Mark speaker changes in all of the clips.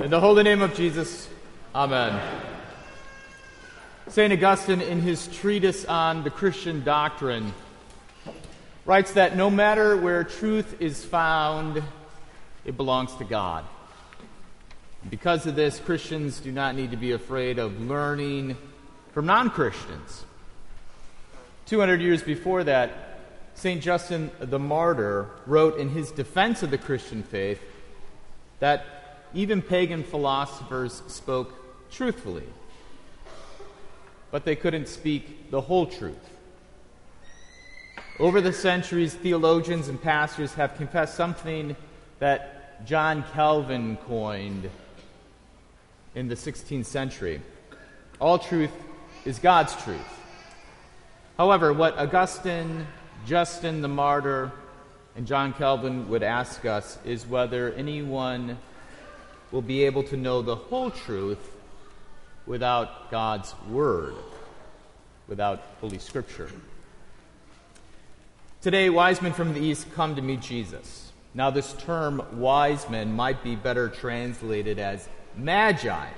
Speaker 1: In the holy name of Jesus, Amen. St. Augustine, in his treatise on the Christian doctrine, writes that no matter where truth is found, it belongs to God. Because of this, Christians do not need to be afraid of learning from non Christians. 200 years before that, St. Justin the Martyr wrote in his defense of the Christian faith that even pagan philosophers spoke truthfully, but they couldn't speak the whole truth. Over the centuries, theologians and pastors have confessed something that John Calvin coined in the 16th century. All truth is God's truth. However, what Augustine, Justin the Martyr, and John Calvin would ask us is whether anyone will be able to know the whole truth without God's Word, without Holy Scripture. Today, wise men from the East come to meet Jesus. Now, this term wise men might be better translated as magi.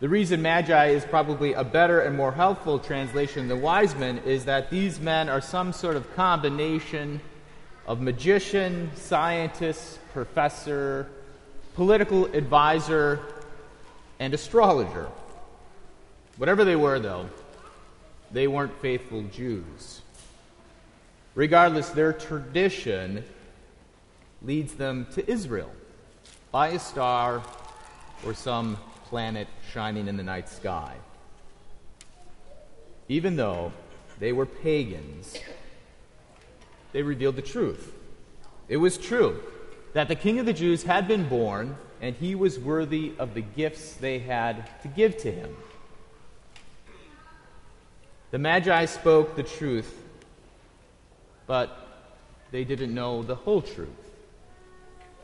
Speaker 1: The reason magi is probably a better and more helpful translation than wise men is that these men are some sort of combination of magician, scientist, professor, political advisor, and astrologer. Whatever they were, though, they weren't faithful Jews. Regardless, their tradition leads them to Israel by a star or some planet shining in the night sky. Even though they were pagans, they revealed the truth. It was true that the King of the Jews had been born and he was worthy of the gifts they had to give to him. The Magi spoke the truth, but they didn't know the whole truth.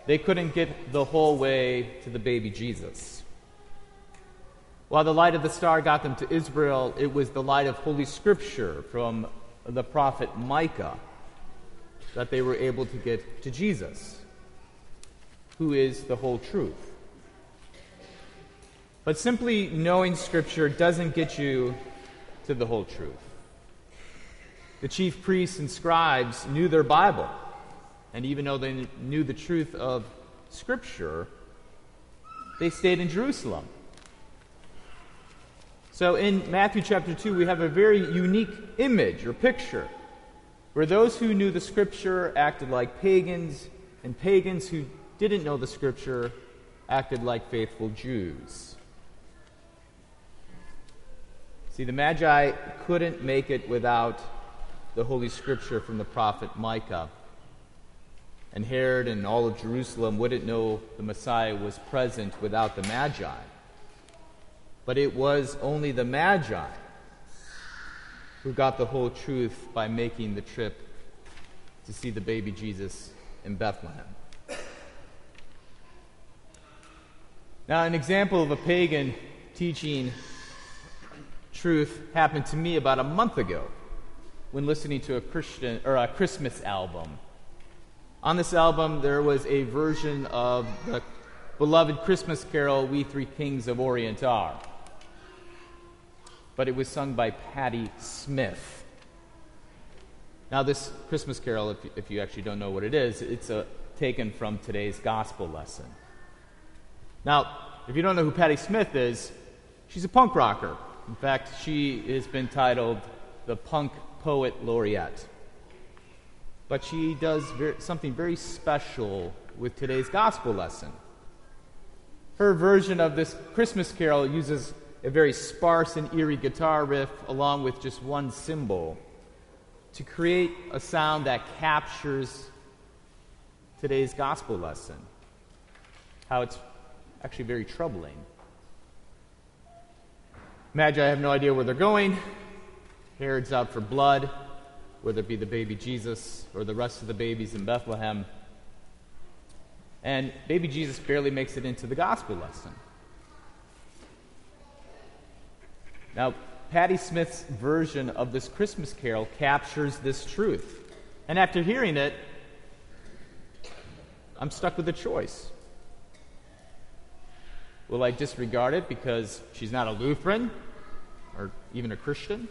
Speaker 1: They couldn't get the whole way to the baby Jesus. While the light of the star got them to Israel, it was the light of Holy Scripture from the prophet Micah that they were able to get to Jesus, who is the whole truth. But simply knowing Scripture doesn't get you to the whole truth. The chief priests and scribes knew their Bible, and even though they knew the truth of Scripture, they stayed in Jerusalem. So in Matthew chapter 2, we have a very unique image or picture where those who knew the scripture acted like pagans, and pagans who didn't know the scripture acted like faithful Jews. See, the Magi couldn't make it without the Holy Scripture from the prophet Micah. And Herod and all of Jerusalem wouldn't know the Messiah was present without the Magi. But it was only the Magi who got the whole truth by making the trip to see the baby Jesus in Bethlehem. Now, an example of a pagan teaching truth happened to me about a month ago when listening to a Christian or a Christmas album. On this album, there was a version of the beloved Christmas carol, We Three Kings of Orient Are. But it was sung by Patti Smith. Now, this Christmas carol, if you, if you actually don't know what it is, it's a, taken from today's gospel lesson. Now, if you don't know who Patti Smith is, she's a punk rocker. In fact, she has been titled the Punk Poet Laureate. But she does very, something very special with today's gospel lesson. Her version of this Christmas carol uses a very sparse and eerie guitar riff along with just one cymbal to create a sound that captures today's gospel lesson. How it's actually very troubling. Magi I have no idea where they're going. Herod's out for blood, whether it be the baby Jesus or the rest of the babies in Bethlehem. And baby Jesus barely makes it into the gospel lesson. Now, Patti Smith's version of this Christmas carol captures this truth. And after hearing it, I'm stuck with a choice. Will I disregard it because she's not a Lutheran or even a Christian?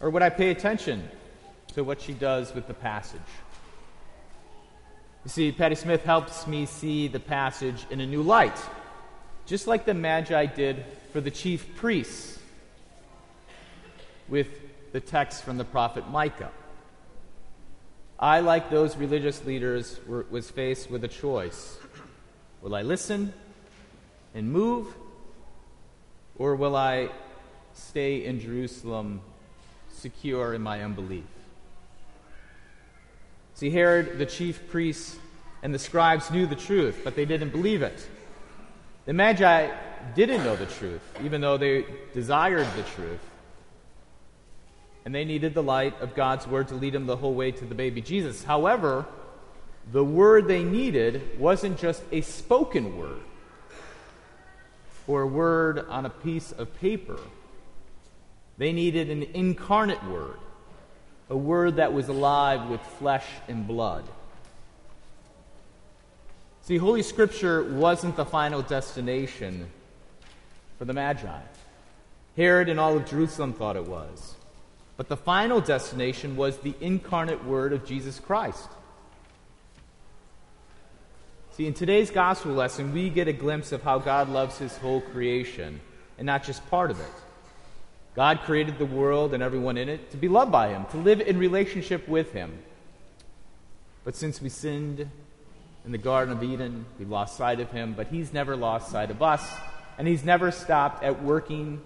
Speaker 1: Or would I pay attention to what she does with the passage? You see, Patti Smith helps me see the passage in a new light, just like the Magi did for the chief priests with the text from the prophet Micah. I, like those religious leaders, were, was faced with a choice. Will I listen and move, or will I stay in Jerusalem secure in my unbelief? See, Herod, the chief priests, and the scribes knew the truth, but they didn't believe it. The Magi didn't know the truth, even though they desired the truth. And they needed the light of God's word to lead them the whole way to the baby Jesus. However, the word they needed wasn't just a spoken word or a word on a piece of paper. They needed an incarnate word, a word that was alive with flesh and blood. See, Holy Scripture wasn't the final destination for the Magi. Herod and all of Jerusalem thought it was. But the final destination was the incarnate word of Jesus Christ. See, in today's gospel lesson, we get a glimpse of how God loves his whole creation, and not just part of it. God created the world and everyone in it to be loved by him, to live in relationship with him. But since we sinned in the Garden of Eden, we lost sight of him, but he's never lost sight of us, and he's never stopped at working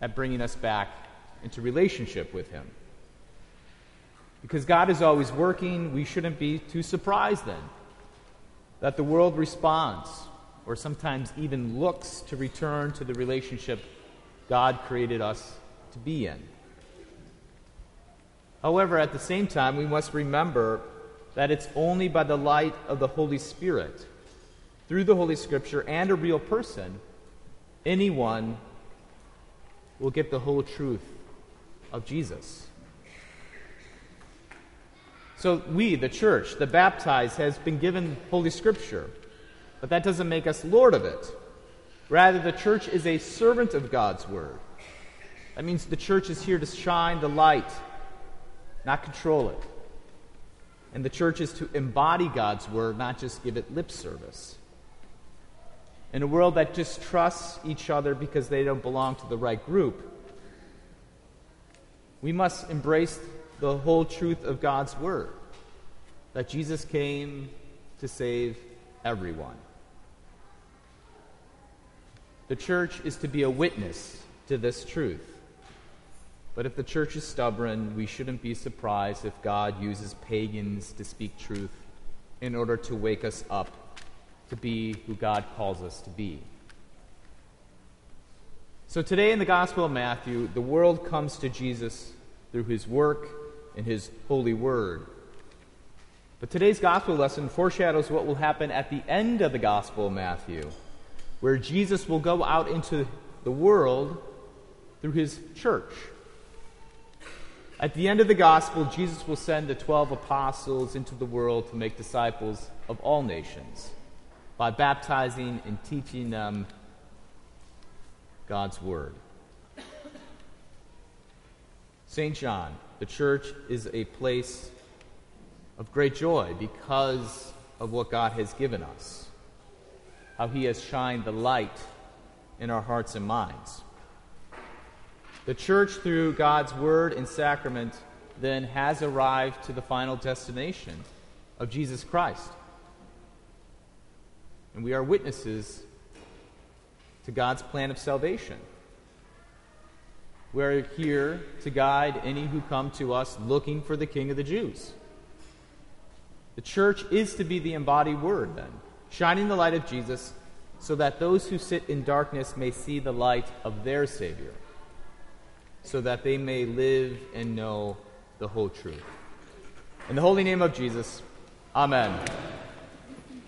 Speaker 1: at bringing us back into relationship with him. Because God is always working, we shouldn't be too surprised then that the world responds, or sometimes even looks to return to the relationship God created us to be in. However, at the same time, we must remember that it's only by the light of the Holy Spirit, through the Holy Scripture and a real person, anyone will get the whole truth of Jesus. So we, the church, the baptized, has been given Holy Scripture, but that doesn't make us Lord of it. Rather, the church is a servant of God's Word. That means the church is here to shine the light, not control it. And the church is to embody God's Word, not just give it lip service. In a world that just trusts each other because they don't belong to the right group, we must embrace the whole truth of God's Word that Jesus came to save everyone. The church is to be a witness to this truth. But if the church is stubborn, we shouldn't be surprised if God uses pagans to speak truth in order to wake us up to be who God calls us to be. So today in the Gospel of Matthew, the world comes to Jesus through his work and his holy word. But today's Gospel lesson foreshadows what will happen at the end of the Gospel of Matthew, where Jesus will go out into the world through his church. At the end of the gospel, Jesus will send the 12 apostles into the world to make disciples of all nations by baptizing and teaching them God's word. St. John, the church is a place of great joy because of what God has given us, how he has shined the light in our hearts and minds. The church, through God's word and sacrament, then has arrived to the final destination of Jesus Christ. And we are witnesses to God's plan of salvation. We are here to guide any who come to us looking for the King of the Jews. The church is to be the embodied word, then, shining the light of Jesus so that those who sit in darkness may see the light of their Savior so that they may live and know the whole truth. In the holy name of Jesus, Amen.